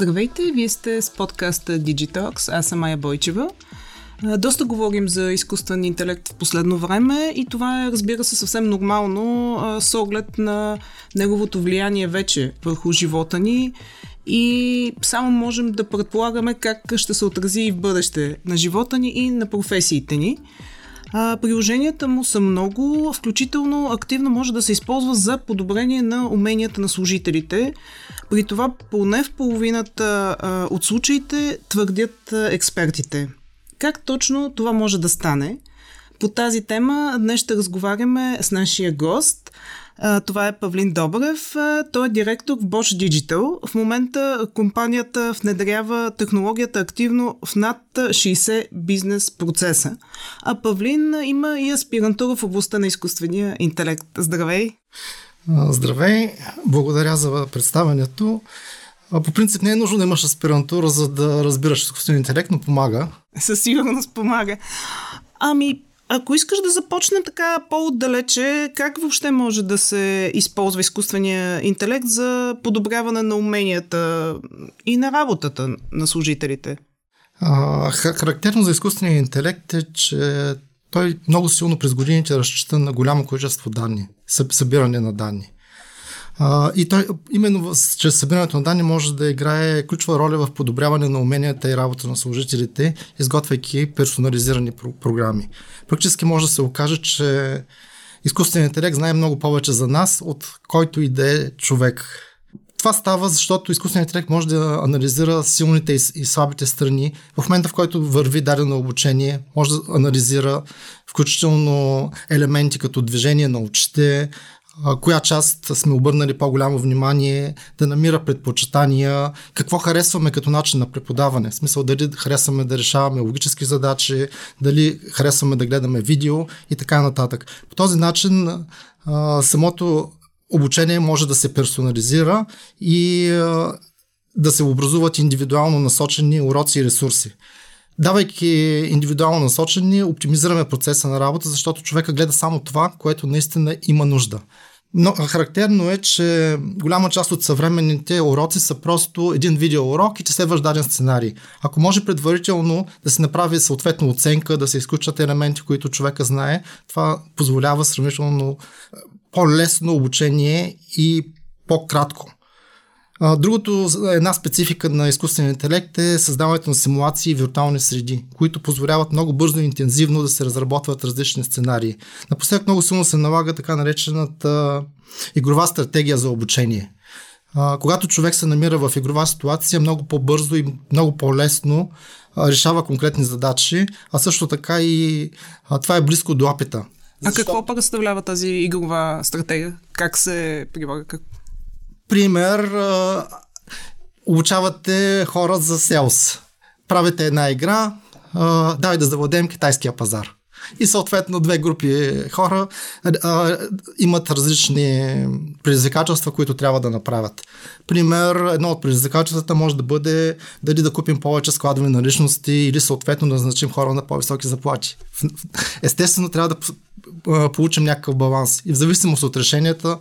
Здравейте, вие сте с подкаста Digitox, аз съм Майя Бойчева. Доста говорим за изкуствен интелект в последно време и това е, разбира се, съвсем нормално с оглед на неговото влияние вече върху живота ни и само можем да предполагаме как ще се отрази и в бъдеще на живота ни и на професиите ни. А, приложенията му са много, включително активно може да се използва за подобрение на уменията на служителите. При това поне в половината а, от случаите твърдят а, експертите. Как точно това може да стане? По тази тема днес ще разговаряме с нашия гост – това е Павлин Добрев. Той е директор в Bosch Digital. В момента компанията внедрява технологията активно в над 60 бизнес процеса. А Павлин има и аспирантура в областта на изкуствения интелект. Здравей! Здравей! Благодаря за представянето. По принцип не е нужно да имаш аспирантура, за да разбираш изкуствения интелект, но помага. Със сигурност помага. Ами, ако искаш да започнем така по-отдалече, как въобще може да се използва изкуствения интелект за подобряване на уменията и на работата на служителите? А, характерно за изкуствения интелект е, че той много силно през годините разчита на голямо количество данни, събиране на данни. И той именно чрез събирането на данни може да играе ключова роля в подобряване на уменията и работа на служителите, изготвяйки персонализирани про- програми. Практически може да се окаже, че изкуственият интелект знае много повече за нас, от който и да е човек. Това става, защото изкуственият интелект може да анализира силните и слабите страни. В момента, в който върви дадено обучение, може да анализира включително елементи като движение на очите, коя част сме обърнали по-голямо внимание, да намира предпочитания, какво харесваме като начин на преподаване. В смисъл дали харесваме да решаваме логически задачи, дали харесваме да гледаме видео и така нататък. По този начин самото обучение може да се персонализира и да се образуват индивидуално насочени уроци и ресурси. Давайки индивидуално насочени, оптимизираме процеса на работа, защото човека гледа само това, което наистина има нужда. Но характерно е, че голяма част от съвременните уроци са просто един видеоурок и че следваш даден сценарий. Ако може предварително да се направи съответно оценка, да се изключат елементи, които човека знае, това позволява сравнително по-лесно обучение и по-кратко. Другото, една специфика на изкуствения интелект е създаването на симулации и виртуални среди, които позволяват много бързо и интензивно да се разработват различни сценарии. Напоследък много силно се налага така наречената игрова стратегия за обучение. когато човек се намира в игрова ситуация, много по-бързо и много по-лесно решава конкретни задачи, а също така и това е близко до опита. А какво представлява тази игрова стратегия? Как се прилага? Как... Пример, обучавате хора за селс. Правите една игра, давай да завладеем китайския пазар. И съответно две групи хора а, имат различни предизвикателства, които трябва да направят. Пример, едно от предизвикателствата може да бъде дали да купим повече складове на личности или съответно да назначим хора на по-високи заплати. Естествено, трябва да получим някакъв баланс. И в зависимост от решенията,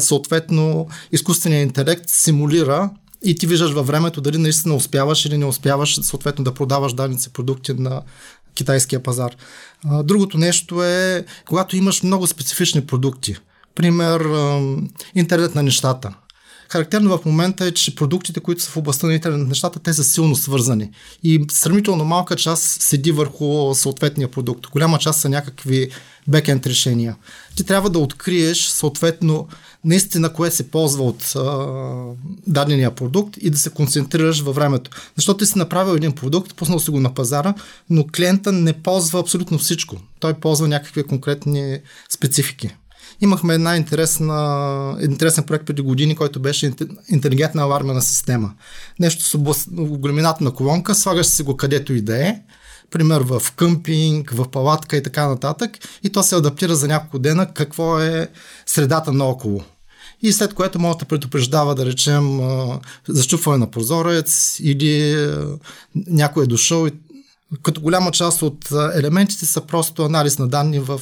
съответно, изкуственият интелект симулира и ти виждаш във времето дали наистина успяваш или не успяваш съответно да продаваш дадените продукти на китайския пазар. Другото нещо е, когато имаш много специфични продукти. Пример, интернет на нещата. Характерно в момента е, че продуктите, които са в областта на интернет на нещата, те са силно свързани. И сравнително малка част седи върху съответния продукт. Голяма част са някакви бекенд решения. Ти трябва да откриеш съответно наистина кое се ползва от дадения продукт и да се концентрираш във времето. Защото ти си направил един продукт, пуснал си го на пазара, но клиента не ползва абсолютно всичко. Той ползва някакви конкретни специфики. Имахме една интересна, интересен проект преди години, който беше интелигентна алармена система. Нещо с големината на колонка, слагаш си го където и да е, пример в къмпинг, в палатка и така нататък, и то се адаптира за няколко дена какво е средата наоколо. И след което може да предупреждава, да речем, защупване на прозорец или някой е дошъл. Като голяма част от елементите са просто анализ на данни в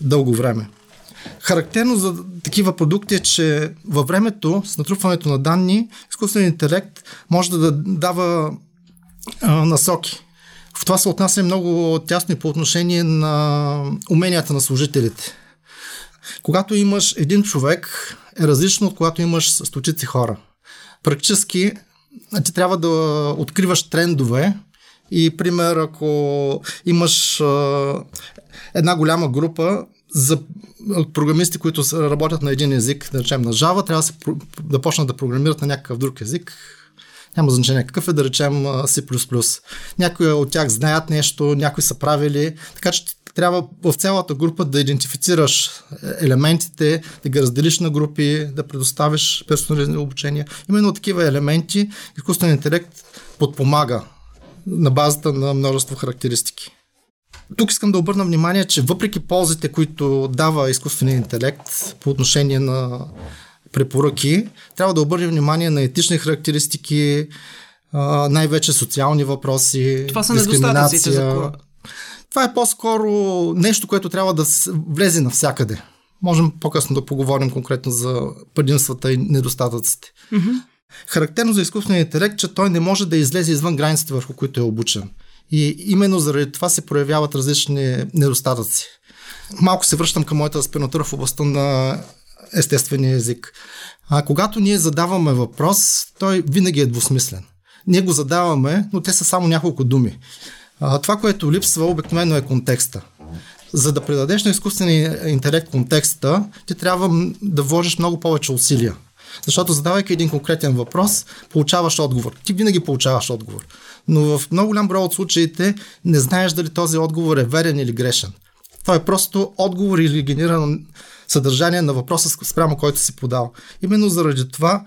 дълго време. Характерно за такива продукти е, че във времето с натрупването на данни, изкуственият интелект може да дава насоки. В това се отнася много тясно и по отношение на уменията на служителите. Когато имаш един човек, е различно от когато имаш стотици хора. Практически ти трябва да откриваш трендове и, пример, ако имаш а, една голяма група за програмисти, които работят на един език, да речем на Java, трябва да, се, да почнат да програмират на някакъв друг език, няма значение какъв е, да речем C++. Някои от тях знаят нещо, някои са правили, така че трябва в цялата група да идентифицираш елементите, да ги разделиш на групи, да предоставиш персонализирано обучение. Именно такива елементи изкуствен интелект подпомага на базата на множество характеристики. Тук искам да обърна внимание, че въпреки ползите, които дава изкуственият интелект по отношение на препоръки, трябва да обърнем внимание на етични характеристики, най-вече социални въпроси, Това са недостатъците за Това е по-скоро нещо, което трябва да влезе навсякъде. Можем по-късно да поговорим конкретно за предимствата и недостатъците. Mm-hmm. Характерно за изкуствения интелект, че той не може да излезе извън границите, върху които е обучен. И именно заради това се проявяват различни недостатъци. Малко се връщам към моята аспирантура в областта на естествения език. А когато ние задаваме въпрос, той винаги е двусмислен. Ние го задаваме, но те са само няколко думи. А, това, което липсва обикновено е контекста. За да предадеш на изкуствения интелект контекста, ти трябва да вложиш много повече усилия. Защото задавайки един конкретен въпрос, получаваш отговор. Ти винаги получаваш отговор. Но в много голям брой от случаите не знаеш дали този отговор е верен или грешен. Това е просто отговор или генерирано съдържание на въпроса спрямо който си подал. Именно заради това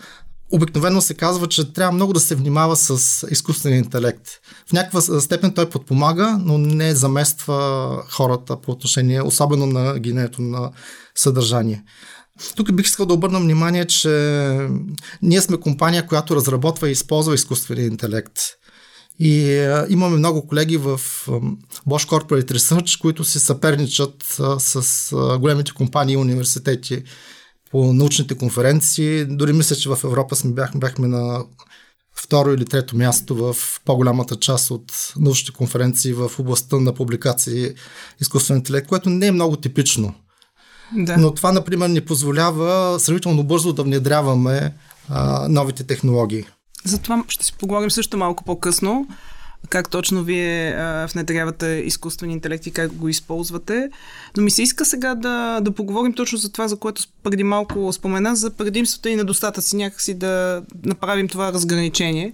обикновено се казва, че трябва много да се внимава с изкуствения интелект. В някаква степен той подпомага, но не замества хората по отношение, особено на генерето на съдържание. Тук бих искал да обърна внимание, че ние сме компания, която разработва и използва изкуствения интелект. И а, имаме много колеги в а, Bosch Corporate Research, които си съперничат а, с а, големите компании и университети по научните конференции. Дори мисля, че в Европа сме бяхме, бяхме на второ или трето място в по-голямата част от научните конференции в областта на публикации изкуствен интелект, което не е много типично. Да. Но това, например, ни позволява сравнително бързо да внедряваме а, новите технологии. За това ще си поговорим също малко по-късно. Как точно вие а, внедрявате изкуствен интелект и как го използвате. Но ми се иска сега да, да поговорим точно за това, за което преди малко спомена, за предимствата и недостатъци. Някакси да направим това разграничение.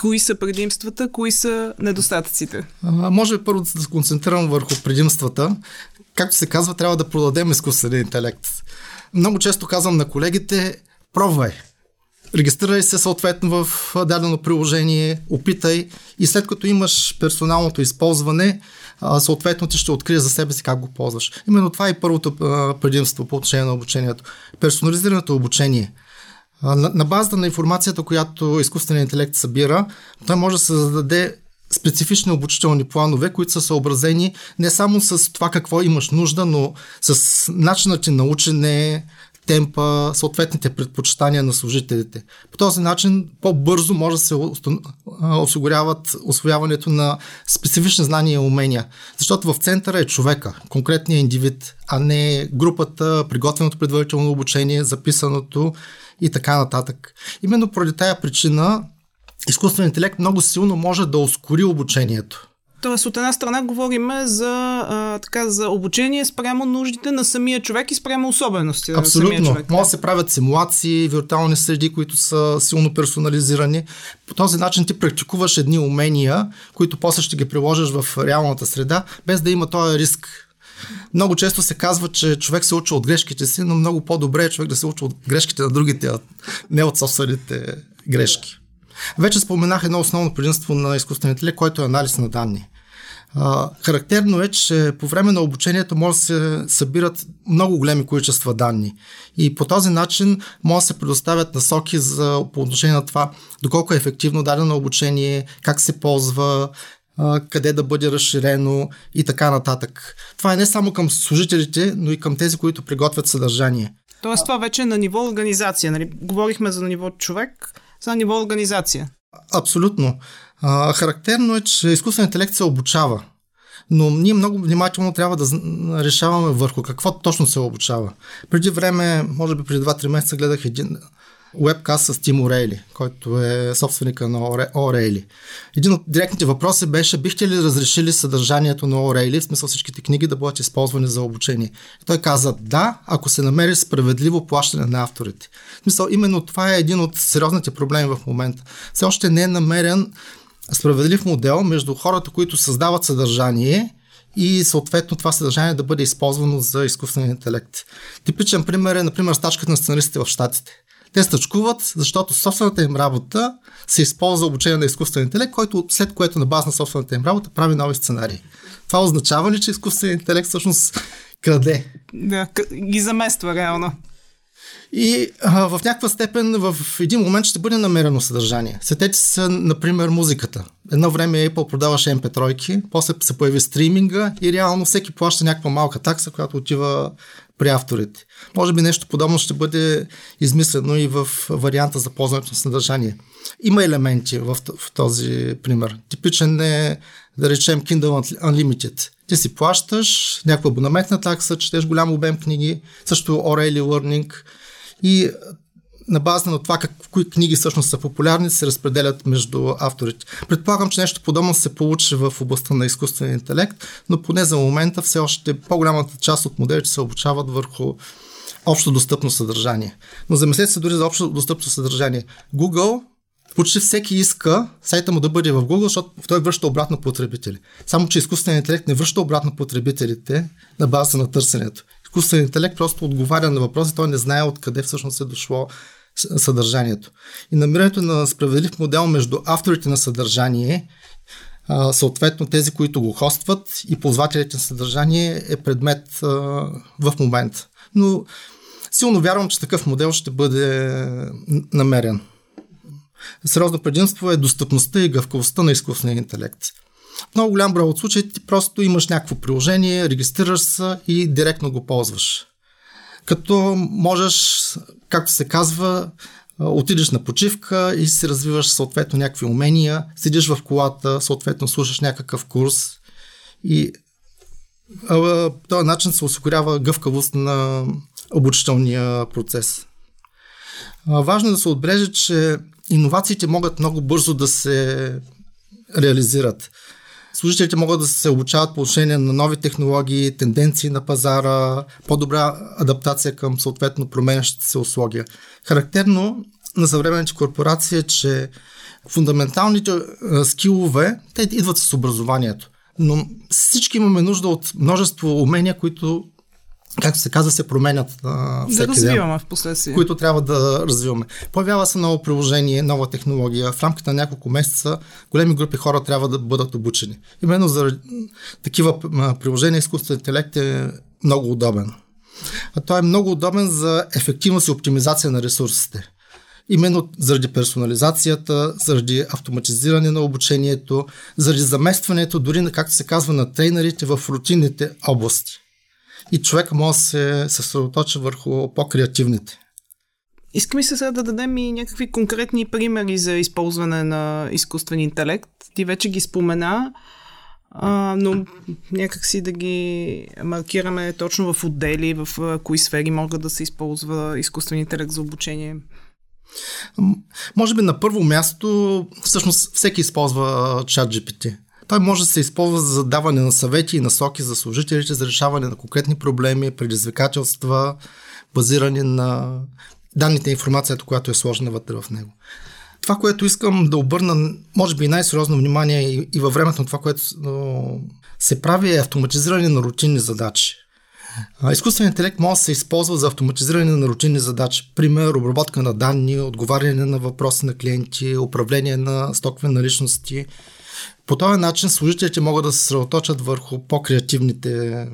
Кои са предимствата, кои са недостатъците? А, може първо да се концентрирам върху предимствата. Както се казва, трябва да продадем изкуствения интелект. Много често казвам на колегите, пробвай, регистрирай се съответно в дадено приложение, опитай и след като имаш персоналното използване, съответно ти ще откриеш за себе си как го ползваш. Именно това е първото предимство по отношение на обучението. Персонализираното обучение. На базата на информацията, която изкуственият интелект събира, той може да се зададе специфични обучителни планове, които са съобразени не само с това какво имаш нужда, но с начинът ти на учене, темпа, съответните предпочитания на служителите. По този начин по-бързо може да се осигуряват освояването на специфични знания и умения. Защото в центъра е човека, конкретният индивид, а не групата, приготвеното предварително обучение, записаното и така нататък. Именно поради тая причина изкуственият интелект много силно може да ускори обучението. Тоест, от една страна говорим за, а, така, за обучение спрямо нуждите на самия човек и спрямо особености Абсолютно. на самия човек. Може да се правят симулации, виртуални среди, които са силно персонализирани. По този начин ти практикуваш едни умения, които после ще ги приложиш в реалната среда, без да има този риск много често се казва, че човек се учи от грешките си, но много по-добре е човек да се учи от грешките на другите, а не от собствените грешки. Вече споменах едно основно предимство на изкуствения интелект, което е анализ на данни. А, характерно е, че по време на обучението може да се събират много големи количества данни. И по този начин може да се предоставят насоки за, по отношение на това доколко е ефективно дадено обучение, как се ползва, къде да бъде разширено и така нататък. Това е не само към служителите, но и към тези, които приготвят съдържание. Тоест това вече е на ниво организация. Нали? Говорихме за ниво човек, за ниво организация. Абсолютно. А, характерно е, че изкуственият интелект се обучава. Но ние много внимателно трябва да решаваме върху какво точно се обучава. Преди време, може би преди 2-3 месеца, гледах един вебкаст с Тим Орейли, който е собственика на Орейли. Един от директните въпроси беше, бихте ли разрешили съдържанието на Орейли, в смисъл всичките книги да бъдат използвани за обучение? И той каза, да, ако се намери справедливо плащане на авторите. В смисъл, именно това е един от сериозните проблеми в момента. Все още не е намерен справедлив модел между хората, които създават съдържание и съответно това съдържание да бъде използвано за изкуствен интелект. Типичен пример е, например, стачката на сценаристите в Штатите. Те стъчкуват, защото собствената им работа се използва обучение на изкуствен интелект, който след което на база на собствената им работа прави нови сценарии. Това означава ли, че изкуственият интелект всъщност краде? Да, ги замества реално. И а, в някаква степен в един момент ще бъде намерено съдържание. Сетете се, например, музиката. Едно време Apple продаваше MP3, после се появи стриминга и реално всеки плаща някаква малка такса, която отива при авторите. Може би нещо подобно ще бъде измислено и в варианта за ползването на съдържание. Има елементи в, в този пример. Типичен е, да речем, Kindle Unlimited. Ти си плащаш някаква абонаментна такса, четеш голям обем книги, също O'Reilly Learning и на база на това как, кои книги всъщност са популярни, се разпределят между авторите. Предполагам, че нещо подобно се получи в областта на изкуствения интелект, но поне за момента все още по-голямата част от моделите се обучават върху общо достъпно съдържание. Но замислете се дори за общо достъпно съдържание. Google почти всеки иска сайта му да бъде в Google, защото той връща обратно потребители. Само, че изкуственият интелект не връща обратно потребителите на база на търсенето. Изкуственият интелект просто отговаря на въпроси, той не знае откъде всъщност е дошло съдържанието. И намирането на справедлив модел между авторите на съдържание, съответно тези, които го хостват и ползвателите на съдържание е предмет в момента. Но силно вярвам, че такъв модел ще бъде намерен. Сериозно предимство е достъпността и гъвкавостта на изкуствения интелект. В много голям брой от случаи ти просто имаш някакво приложение, регистрираш се и директно го ползваш като можеш, както се казва, отидеш на почивка и си развиваш съответно някакви умения, седиш в колата, съответно слушаш някакъв курс и по този начин се осигурява гъвкавост на обучителния процес. Важно е да се отбележи, че иновациите могат много бързо да се реализират. Служителите могат да се обучават по отношение на нови технологии, тенденции на пазара, по-добра адаптация към съответно променящите се условия. Характерно на съвременните корпорации е, че фундаменталните скилове, те идват с образованието. Но всички имаме нужда от множество умения, които както се казва, се променят а, всеки да развиваме ден, в последствие. които трябва да развиваме. Появява се ново приложение, нова технология. В рамките на няколко месеца големи групи хора трябва да бъдат обучени. Именно за такива приложения изкуственият интелект е много удобен. А той е много удобен за ефективност и оптимизация на ресурсите. Именно заради персонализацията, заради автоматизиране на обучението, заради заместването, дори, както се казва, на трейнерите в рутинните области и човек може да се съсредоточи върху по-креативните. Искаме се сега да дадем и някакви конкретни примери за използване на изкуствен интелект. Ти вече ги спомена, а, но някак си да ги маркираме точно в отдели, в кои сфери могат да се използва изкуствен интелект за обучение. Може би на първо място, всъщност всеки използва чат GPT. Той може да се използва за даване на съвети и насоки за служителите, за решаване на конкретни проблеми, предизвикателства, базиране на данните и информацията, която е сложена вътре в него. Това, което искам да обърна, може би най-сериозно внимание и, и във времето на това, което се прави е автоматизиране на рутинни задачи. Изкуственият интелект може да се използва за автоматизиране на рутинни задачи. Пример, обработка на данни, отговаряне на въпроси на клиенти, управление на стокове наличности по този начин служителите могат да се съсредоточат върху по-креативните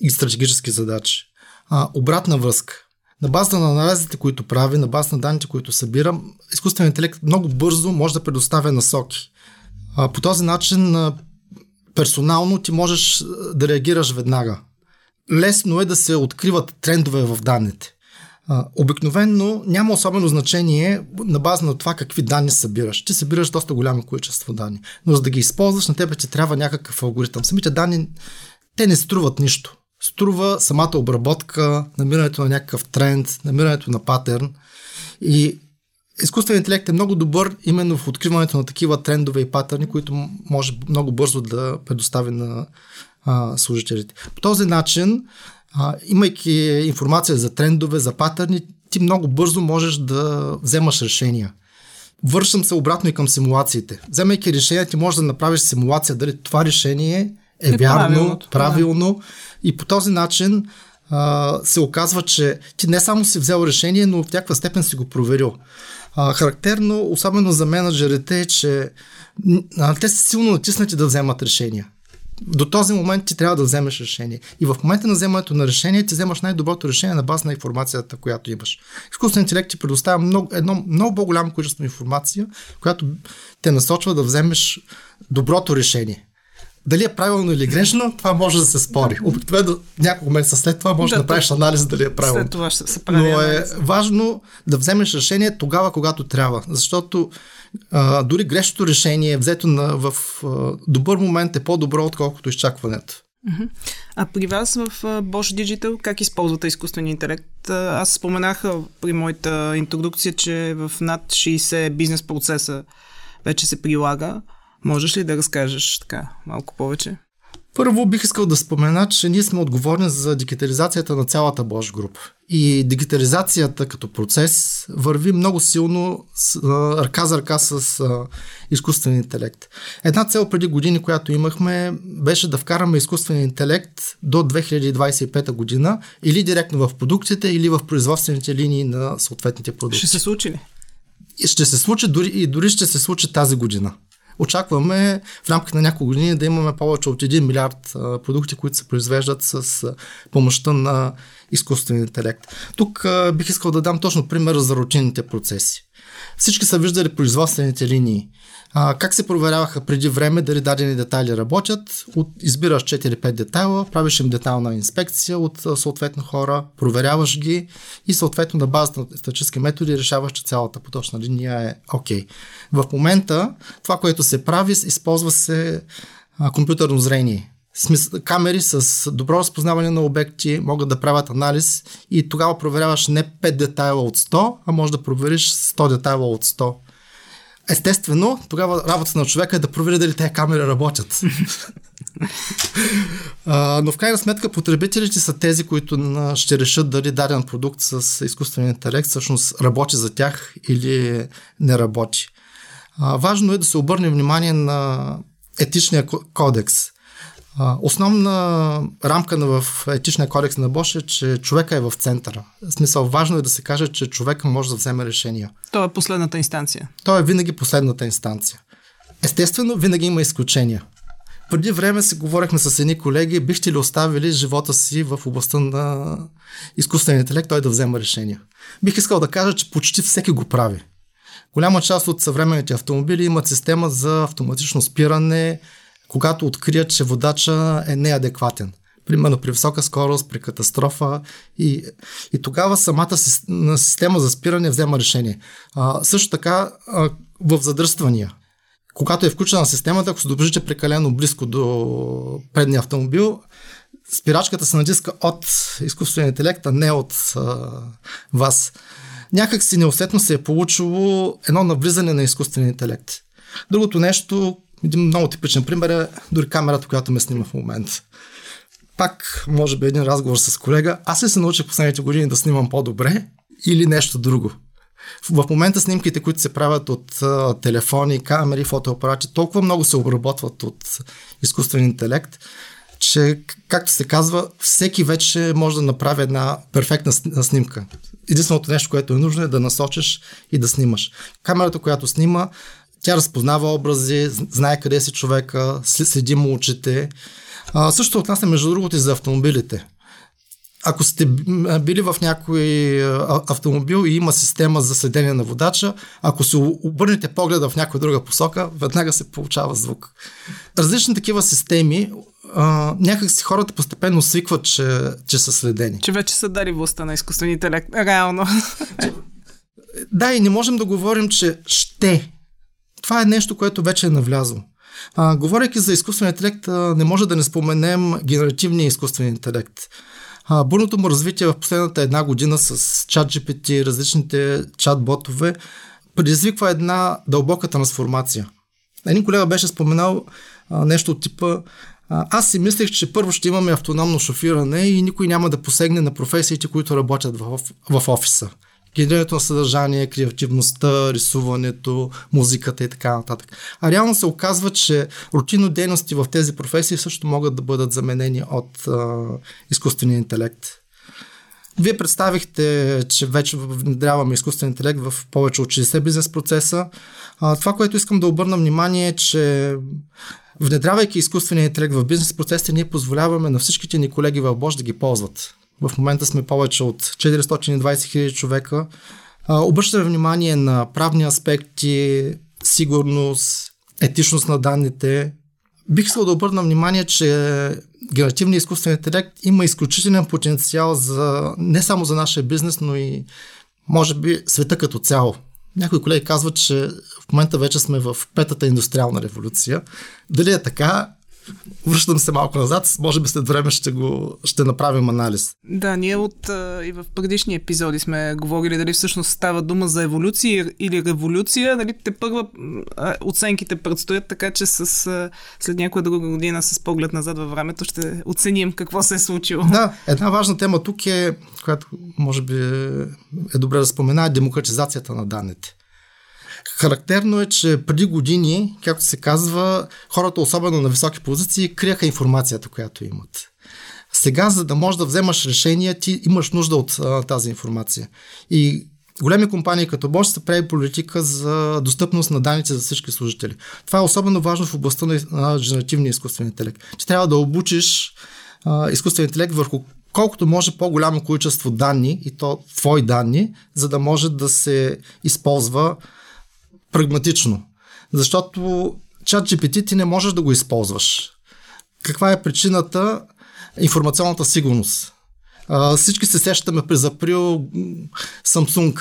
и стратегически задачи. А, обратна връзка. На базата на анализите, които прави, на базата на данните, които събирам, изкуственият интелект много бързо може да предоставя насоки. А, по този начин персонално ти можеш да реагираш веднага. Лесно е да се откриват трендове в данните. Обикновенно няма особено значение на база на това какви данни събираш. Ти събираш доста голямо количество данни, но за да ги използваш на тебе ти трябва някакъв алгоритъм. Самите данни, те не струват нищо. Струва самата обработка, намирането на някакъв тренд, намирането на патърн и изкуственият интелект е много добър именно в откриването на такива трендове и патърни, които може много бързо да предостави на а, служителите. По този начин а, имайки информация за трендове, за патърни, ти много бързо можеш да вземаш решения. Вършам се обратно и към симулациите. Вземайки решение, ти можеш да направиш симулация дали това решение е, е вярно, правилно. Да. И по този начин а, се оказва, че ти не само си взел решение, но в някаква степен си го проверил. А, характерно, особено за менеджерите, е, че а, те са силно натиснати да вземат решения до този момент ти трябва да вземеш решение. И в момента на вземането на решение ти вземаш най-доброто решение на база на информацията, която имаш. Изкуственият интелект ти предоставя много, едно много по-голямо количество информация, която те насочва да вземеш доброто решение. Дали е правилно или грешно, това може да се спори. Обикновено няколко месеца след това може да, да направиш анализ дали е правилно. След това ще се прави Но е важно да вземеш решение тогава, когато трябва. Защото а, дори грешното решение, взето на, в а, добър момент, е по-добро, отколкото изчакването. А при вас в Bosch Digital как използвате изкуствения интелект? Аз споменах при моята интродукция, че в над 60 бизнес процеса вече се прилага. Можеш ли да разкажеш така малко повече? Първо бих искал да спомена, че ние сме отговорни за дигитализацията на цялата Bosch група. И дигитализацията като процес върви много силно с, а, ръка за ръка с а, изкуствен интелект. Една цел преди години, която имахме, беше да вкараме изкуствен интелект до 2025 година или директно в продуктите, или в производствените линии на съответните продукти. Ще се случи ли? Ще се случи дори, и дори ще се случи тази година очакваме в рамките на няколко години да имаме повече от 1 милиард а, продукти, които се произвеждат с а, помощта на изкуствен интелект. Тук а, бих искал да дам точно пример за рутинните процеси. Всички са виждали производствените линии. А, как се проверяваха преди време дали дадени детайли работят? От, избираш 4-5 детайла, правиш им детайлна инспекция от съответно хора, проверяваш ги и съответно на базата на статически методи решаваш, че цялата поточна линия е окей. Okay. В момента това, което се прави, използва се а, компютърно зрение. Камери с добро разпознаване на обекти могат да правят анализ и тогава проверяваш не 5 детайла от 100, а може да провериш 100 детайла от 100. Естествено, тогава работата на човека е да провери дали тези камери работят. а, но в крайна сметка потребителите са тези, които ще решат дали даден продукт с изкуствен интелект всъщност работи за тях или не работи. А, важно е да се обърне внимание на етичния кодекс. Основна рамка в етичния кодекс на Бош е, че човека е в центъра. В смисъл, важно е да се каже, че човека може да вземе решения. То е последната инстанция. То е винаги последната инстанция. Естествено, винаги има изключения. Преди време си говорихме с едни колеги, бихте ли оставили живота си в областта на изкуствения интелект, той да взема решения. Бих искал да кажа, че почти всеки го прави. Голяма част от съвременните автомобили имат система за автоматично спиране, когато открият, че водача е неадекватен. Примерно при висока скорост, при катастрофа и, и тогава самата система за спиране взема решение. А, също така а, в задръствания. Когато е включена системата, ако се доближите прекалено близко до предния автомобил, спирачката се натиска от изкуствения интелект, а не от а, вас. Някак си неусетно се е получило едно навлизане на изкуствения интелект. Другото нещо, един много типичен пример е дори камерата, която ме снима в момента. Пак, може би, един разговор с колега. Аз ли се научих последните години да снимам по-добре или нещо друго? В момента снимките, които се правят от а, телефони, камери, фотоапарати, толкова много се обработват от изкуствен интелект, че, както се казва, всеки вече може да направи една перфектна снимка. Единственото нещо, което е нужно е да насочиш и да снимаш. Камерата, която снима, тя разпознава образи, знае къде си човека, следи му очите. А, също отнася между другото и за автомобилите. ако сте били в някой автомобил и има система за следение на водача, ако се обърнете погледа в някоя друга посока, веднага се получава звук. Различни такива системи, а, някак си хората постепенно свикват, че, че са следени. Че вече са дали властта на изкуствен интелект. Реално. да, и не можем да говорим, че ще. Това е нещо, което вече е навлязло. А, говоряки за изкуствен интелект, не може да не споменем генеративния изкуствен интелект. А, бурното му развитие в последната една година с чат GPT, различните чат-ботове, предизвиква една дълбока трансформация. Един колега беше споменал а, нещо от типа аз си мислех, че първо ще имаме автономно шофиране и никой няма да посегне на професиите, които работят в, в офиса генерирането на съдържание, креативността, рисуването, музиката и така нататък. А реално се оказва, че рутинно дейности в тези професии също могат да бъдат заменени от а, изкуствения интелект. Вие представихте, че вече внедряваме изкуствен интелект в повече от 60 бизнес процеса. А, това, което искам да обърна внимание е, че внедрявайки изкуствения интелект в бизнес процесите, ние позволяваме на всичките ни колеги в Bosch да ги ползват. В момента сме повече от 420 хиляди човека. Обръщаме внимание на правни аспекти, сигурност, етичност на данните. Бих искал да обърна внимание, че генеративният изкуствен интелект има изключителен потенциал за, не само за нашия бизнес, но и може би света като цяло. Някои колеги казват, че в момента вече сме в петата индустриална революция. Дали е така, Връщам се малко назад, може би след време ще, го, ще направим анализ. Да, ние от и в предишни епизоди сме говорили дали всъщност става дума за еволюция или революция. Нали, те първа оценките предстоят, така че с, след някоя друга година с поглед назад във времето ще оценим какво се е случило. Да, една важна тема тук е, която може би е добре да спомена, е демократизацията на данните. Характерно е, че преди години, както се казва, хората, особено на високи позиции, криеха информацията, която имат. Сега, за да можеш да вземаш решение, ти имаш нужда от а, тази информация. И големи компании като Bosch са прави политика за достъпност на данните за всички служители. Това е особено важно в областта на генеративния изкуствен интелект. Ти трябва да обучиш а, изкуствен интелект върху колкото може по-голямо количество данни, и то твои данни, за да може да се използва прагматично. Защото чат GPT ти не можеш да го използваш. Каква е причината? Информационната сигурност. А, всички се сещаме през април Samsung.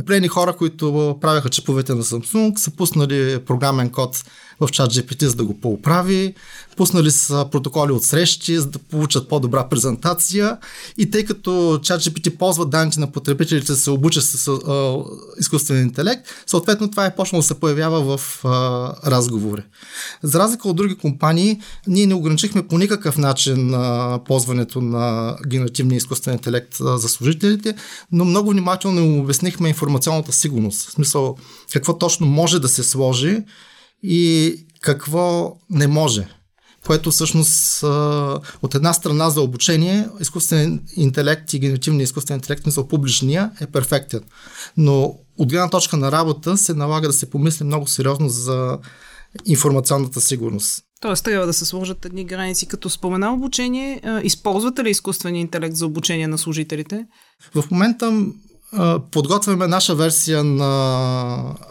Определени хора, които правяха чиповете на Samsung, са пуснали програмен код в чат GPT, за да го поуправи. Пуснали са протоколи от срещи, за да получат по-добра презентация. И тъй като чат GPT ползва данните на потребителите да се обуча с а, изкуствен интелект, съответно това е почнало да се появява в а, разговори. За разлика от други компании, ние не ограничихме по никакъв начин а, ползването на генеративния изкуствен интелект а, за служителите, но много внимателно им обяснихме информационната сигурност. В смисъл, какво точно може да се сложи и какво не може. Което всъщност от една страна за обучение, изкуствен интелект и генеративния изкуствен интелект, за публичния, е перфектен. Но от гледна точка на работа се налага да се помисли много сериозно за информационната сигурност. Тоест трябва да се сложат едни граници. Като спомена обучение, използвате ли изкуствения интелект за обучение на служителите? В момента подготвяме наша версия на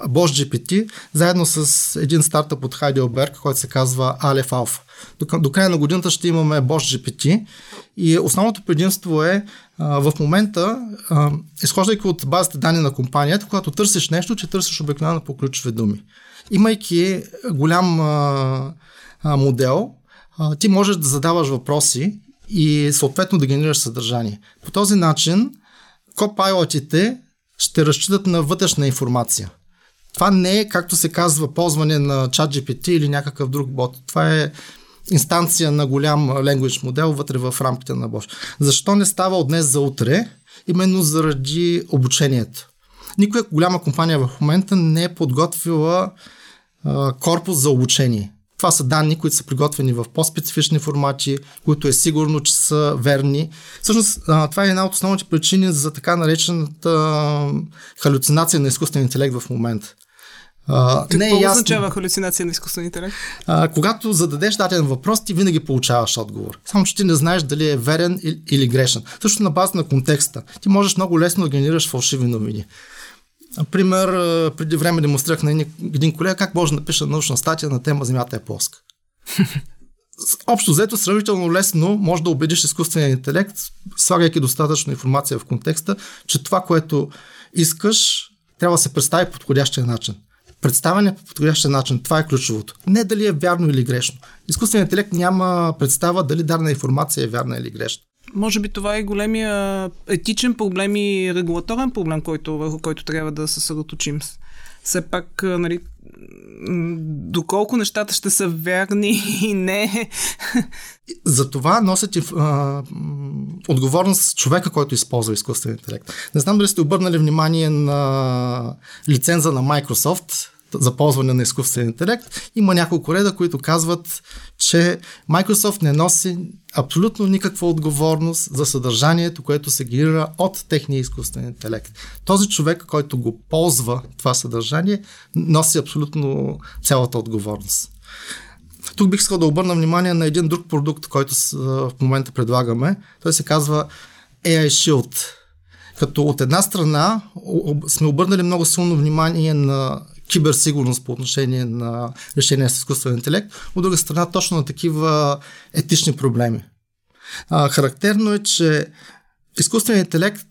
Bosch GPT, заедно с един стартъп от Heidelberg, който се казва Aleph Alpha. До, до края на годината ще имаме Bosch GPT и основното предимство е в момента, изхождайки от базата данни на компанията, когато търсиш нещо, че търсиш обикновено по ключови думи. Имайки голям модел, ти можеш да задаваш въпроси и съответно да генерираш съдържание. По този начин копайлотите ще разчитат на вътрешна информация. Това не е, както се казва, ползване на ChatGPT или някакъв друг бот. Това е инстанция на голям language модел вътре в рамките на Bosch. Защо не става от днес за утре? Именно заради обучението. Никоя голяма компания в момента не е подготвила а, корпус за обучение. Това са данни, които са приготвени в по-специфични формати, които е сигурно, че са верни. Всъщност, това е една от основните причини за така наречената халюцинация на изкуствен интелект в момента. А, Какво не е ясно. означава халюцинация на изкуствен интелект? А, когато зададеш даден въпрос, ти винаги получаваш отговор. Само, че ти не знаеш дали е верен или, или грешен. Също на база на контекста. Ти можеш много лесно да генерираш фалшиви новини. Например, преди време демонстрирах на един колега как може да напиша научна статия на тема Земята е плоска. Общо взето, сравнително лесно може да убедиш изкуствения интелект, слагайки достатъчно информация в контекста, че това, което искаш, трябва да се представи по подходящия начин. Представяне по подходящия начин, това е ключовото. Не дали е вярно или грешно. Изкуственият интелект няма представа дали дадена информация е вярна или грешна. Може би това е големия етичен проблем и регулаторен проблем, който, върху който трябва да се съсредоточим. Все пак, нали, доколко нещата ще са верни и не. За това носят и отговорност човека, който използва изкуствен интелект. Не знам дали сте обърнали внимание на лиценза на Microsoft, за ползване на изкуствен интелект. Има няколко реда, които казват, че Microsoft не носи абсолютно никаква отговорност за съдържанието, което се генерира от техния изкуствен интелект. Този човек, който го ползва това съдържание, носи абсолютно цялата отговорност. Тук бих искал да обърна внимание на един друг продукт, който в момента предлагаме. Той се казва AI Shield. Като от една страна сме обърнали много силно внимание на киберсигурност по отношение на решение с изкуствен интелект, от друга страна точно на такива етични проблеми. А, характерно е, че изкуственият интелект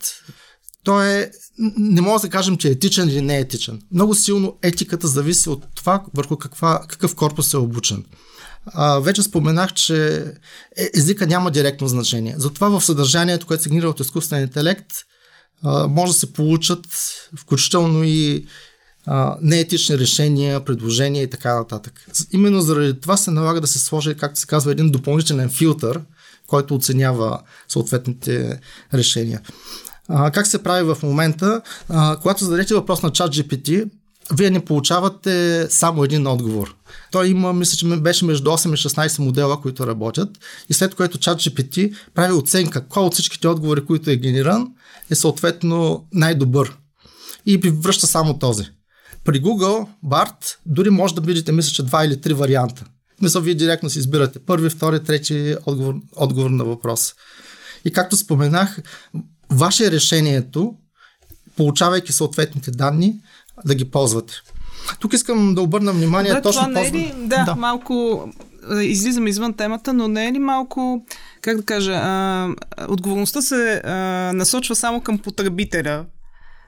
той е, не може да кажем, че е етичен или не е етичен. Много силно етиката зависи от това върху каква, какъв корпус е обучен. А, вече споменах, че е, езика няма директно значение. Затова в съдържанието, което се генерира от изкуствен интелект, а, може да се получат включително и неетични решения, предложения и така нататък. Именно заради това се налага да се сложи, както се казва, един допълнителен филтър, който оценява съответните решения. А, как се прави в момента? А, когато зададете въпрос на чат GPT, вие не получавате само един отговор. Той има, мисля, че беше между 8 и 16 модела, които работят и след което чат GPT прави оценка кой от всичките отговори, които е генериран, е съответно най-добър. И връща само този. При Google BART дори може да видите, мисля, че два или три варианта. Мисля, вие директно си избирате първи, втори, трети отговор, отговор на въпрос. И както споменах, ваше решението, получавайки съответните данни, да ги ползвате. Тук искам да обърна внимание да, точно това не е ли, да, да, малко излизам извън темата, но не е ли малко, как да кажа, а, отговорността се а, насочва само към потребителя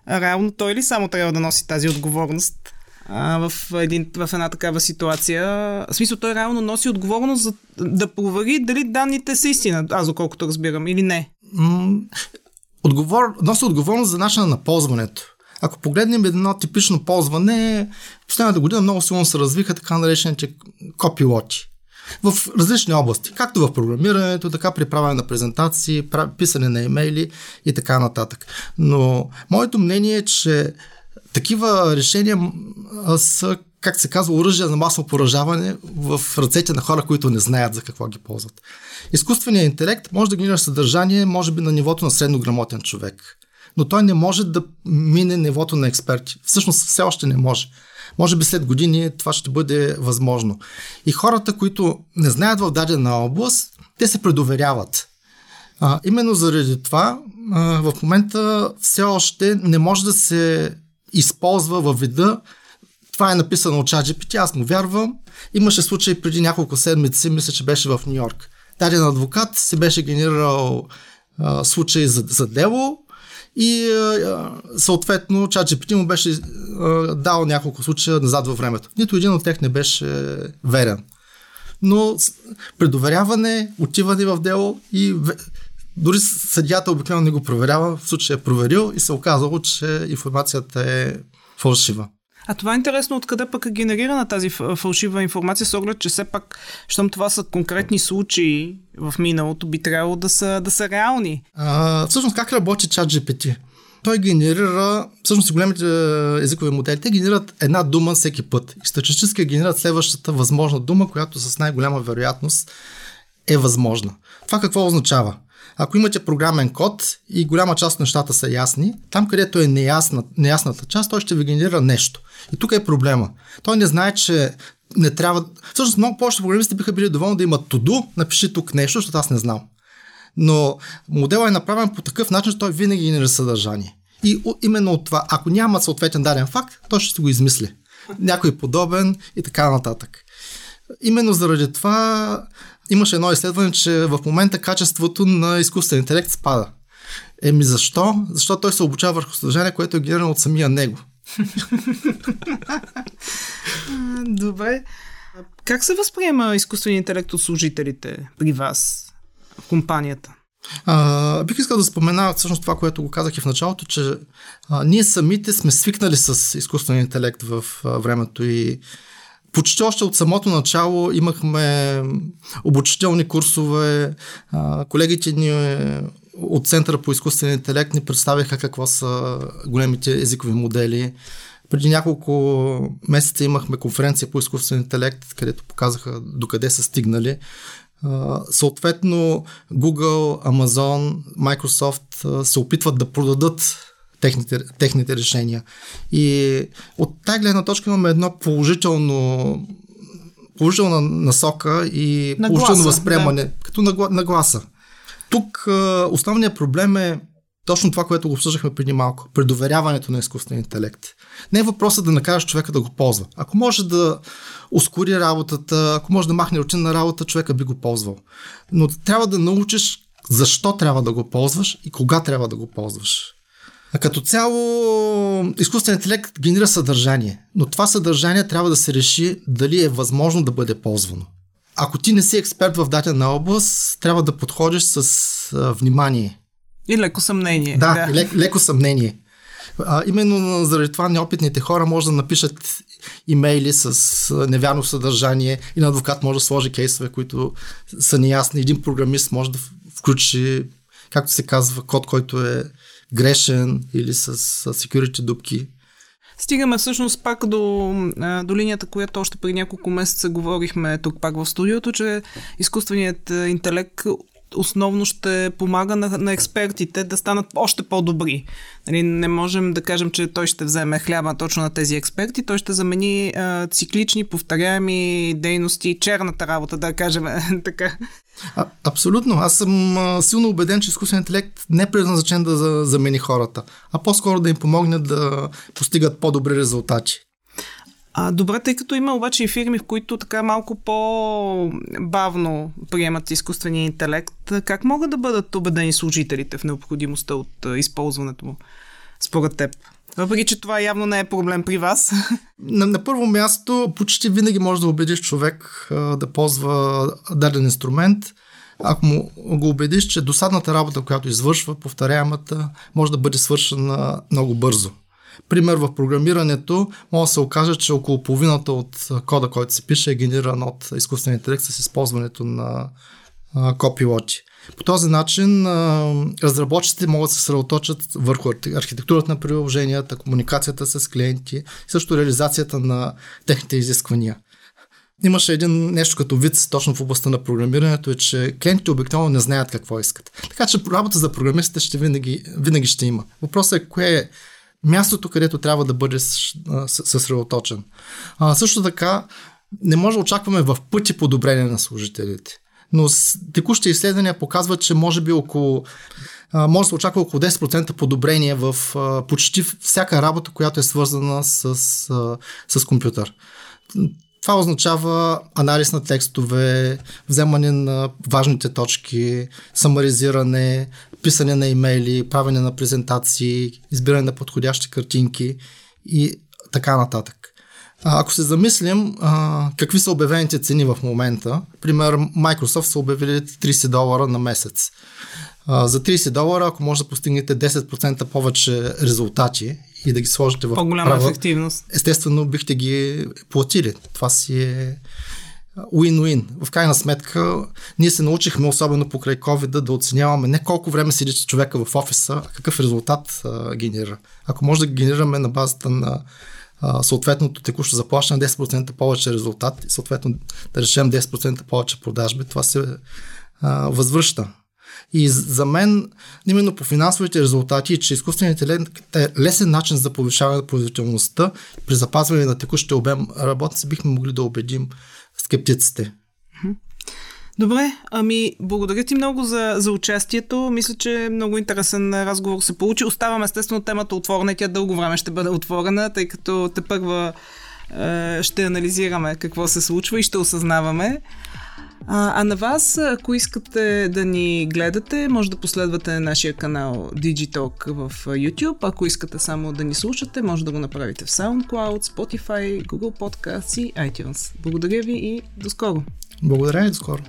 реално той ли само трябва да носи тази отговорност а, в, един, в една такава ситуация? В смисъл, той реално носи отговорност за да провери дали данните са истина, аз доколкото разбирам, или не. отговор, носи отговорност за начина на ползването. Ако погледнем едно типично ползване, последната година много силно се развиха така наречените копилоти в различни области, както в програмирането, така при правене на презентации, писане на имейли и така нататък. Но моето мнение е, че такива решения са, как се казва, оръжия за масово поражаване в ръцете на хора, които не знаят за какво ги ползват. Изкуственият интелект може да генерира съдържание, може би на нивото на среднограмотен човек. Но той не може да мине нивото на експерти. Всъщност все още не може. Може би след години това ще бъде възможно. И хората, които не знаят в дадена област, те се предоверяват. А, именно заради това а, в момента все още не може да се използва във вида това е написано от ChatGPT, аз му вярвам. Имаше случай преди няколко седмици, мисля, че беше в Нью Йорк. Даден адвокат се беше генерирал а, случай за, за дело, и съответно ChatGPT му беше дал няколко случая назад във времето. Нито един от тях не беше верен. Но предоверяване, отиване в дело и дори съдията обикновено не го проверява, в случая е проверил и се оказало, че информацията е фалшива. А това е интересно откъде пък е генерирана тази фалшива информация, с оглед, че все пак, щом това са конкретни случаи в миналото, би трябвало да са, да са реални. А, всъщност как работи чат GPT? Той генерира, всъщност големите езикови модели, те генерират една дума всеки път. И статистически генерират следващата възможна дума, която с най-голяма вероятност е възможна. Това какво означава? Ако имате програмен код и голяма част от нещата са ясни, там където е неясна, неясната част, той ще ви генерира нещо. И тук е проблема. Той не знае, че не трябва. Всъщност много повече програмисти биха били доволни да имат туду, напиши тук нещо, защото аз не знам. Но моделът е направен по такъв начин, че той винаги генерира съдържание. И именно от това, ако няма съответен даден факт, той ще си го измисли. Някой подобен и така нататък. Именно заради това имаше едно изследване, че в момента качеството на изкуствен интелект спада. Еми защо? Защото той се обучава върху съдържание, което е генерирано от самия него. Добре. Как се възприема изкуственият интелект от служителите при вас в компанията? А, бих искал да спомена всъщност това, което го казах и в началото, че а, ние самите сме свикнали с изкуствен интелект в а, времето и почти още от самото начало имахме обучителни курсове. Колегите ни е, от Центъра по изкуствен интелект ни представиха какво са големите езикови модели. Преди няколко месеца имахме конференция по изкуствен интелект, където показаха докъде са стигнали. Съответно, Google, Amazon, Microsoft се опитват да продадат техните, техните решения. И от тази гледна точка имаме едно положително положителна насока и нагласа, положително възприемане, да. като нагласа. Тук основният проблем е точно това, което го обсъждахме преди малко. Предоверяването на изкуствен интелект. Не е въпросът да накараш човека да го ползва. Ако може да ускори работата, ако може да махне рутинна работа, човека би го ползвал. Но трябва да научиш защо трябва да го ползваш и кога трябва да го ползваш. А като цяло, изкуственият интелект генерира съдържание, но това съдържание трябва да се реши дали е възможно да бъде ползвано. Ако ти не си експерт в дадена област, трябва да подходиш с а, внимание. И леко съмнение. Да, да. Лек, леко съмнение. А, именно заради това неопитните хора може да напишат имейли с невярно съдържание и на адвокат може да сложи кейсове, които са неясни. Един програмист може да включи, както се казва, код, който е грешен или с, с security дупки. Стигаме всъщност пак до, до линията, която още преди няколко месеца говорихме тук пак в студиото, че изкуственият интелект основно ще помага на, на експертите да станат още по-добри. Нали, не можем да кажем, че той ще вземе хляба точно на тези експерти, той ще замени а, циклични, повторяеми дейности, черната работа, да кажем така. А, абсолютно. Аз съм а, силно убеден, че изкуственият интелект не е предназначен да замени хората, а по-скоро да им помогне да постигат по-добри резултати. А, добре, тъй като има обаче и фирми, в които така малко по-бавно приемат изкуствения интелект, как могат да бъдат убедени служителите в необходимостта от използването му, според теб? Въпреки, че това явно не е проблем при вас. На, на първо място, почти винаги може да убедиш човек а, да ползва даден инструмент. Ако му го убедиш, че досадната работа, която извършва, повторяемата, може да бъде свършена много бързо. Пример в програмирането може да се окаже, че около половината от кода, който се пише е генериран от изкуствен интелект с използването на копилоти. По този начин разработчиците могат да се съсредоточат върху архитектурата на приложенията, комуникацията с клиенти, също реализацията на техните изисквания. Имаше един нещо като вид точно в областта на програмирането, е, че клиентите обикновено не знаят какво искат. Така че работа за програмистите ще винаги, винаги ще има. Въпросът е кое е мястото, където трябва да бъде съсредоточен. А, също така, не може да очакваме в пъти подобрение на служителите. Но текущите изследвания показват, че може би около може да се очаква около 10% подобрение в почти всяка работа, която е свързана с, с компютър. Това означава анализ на текстове, вземане на важните точки, самаризиране, писане на имейли, правене на презентации, избиране на подходящи картинки и така нататък. А, ако се замислим а, какви са обявените цени в момента, пример Microsoft са обявили 30 долара на месец. А, за 30 долара, ако може да постигнете 10% повече резултати и да ги сложите в по-голяма права, ефективност, естествено бихте ги платили. Това си е win-win. В крайна сметка, ние се научихме, особено покрай COVID, да оценяваме не колко време седи човека в офиса, а какъв резултат а, генерира. Ако може да генерираме на базата на а, съответното текущо заплащане 10% повече резултат и съответно да речем 10% повече продажби, това се а, възвръща. И за мен, именно по финансовите резултати, че изкуственият интелект е лесен начин за повишаване на производителността при запазване на текущия обем работници, бихме могли да убедим скептиците. Добре, ами благодаря ти много за, за участието. Мисля, че много интересен разговор се получи. Оставам естествено темата отворена и тя дълго време ще бъде отворена, тъй като те първа е, ще анализираме какво се случва и ще осъзнаваме. А, а на вас, ако искате да ни гледате, може да последвате нашия канал Digitalk в YouTube. Ако искате само да ни слушате, може да го направите в SoundCloud, Spotify, Google Podcasts и iTunes. Благодаря ви и до скоро! Благодаря и до скоро!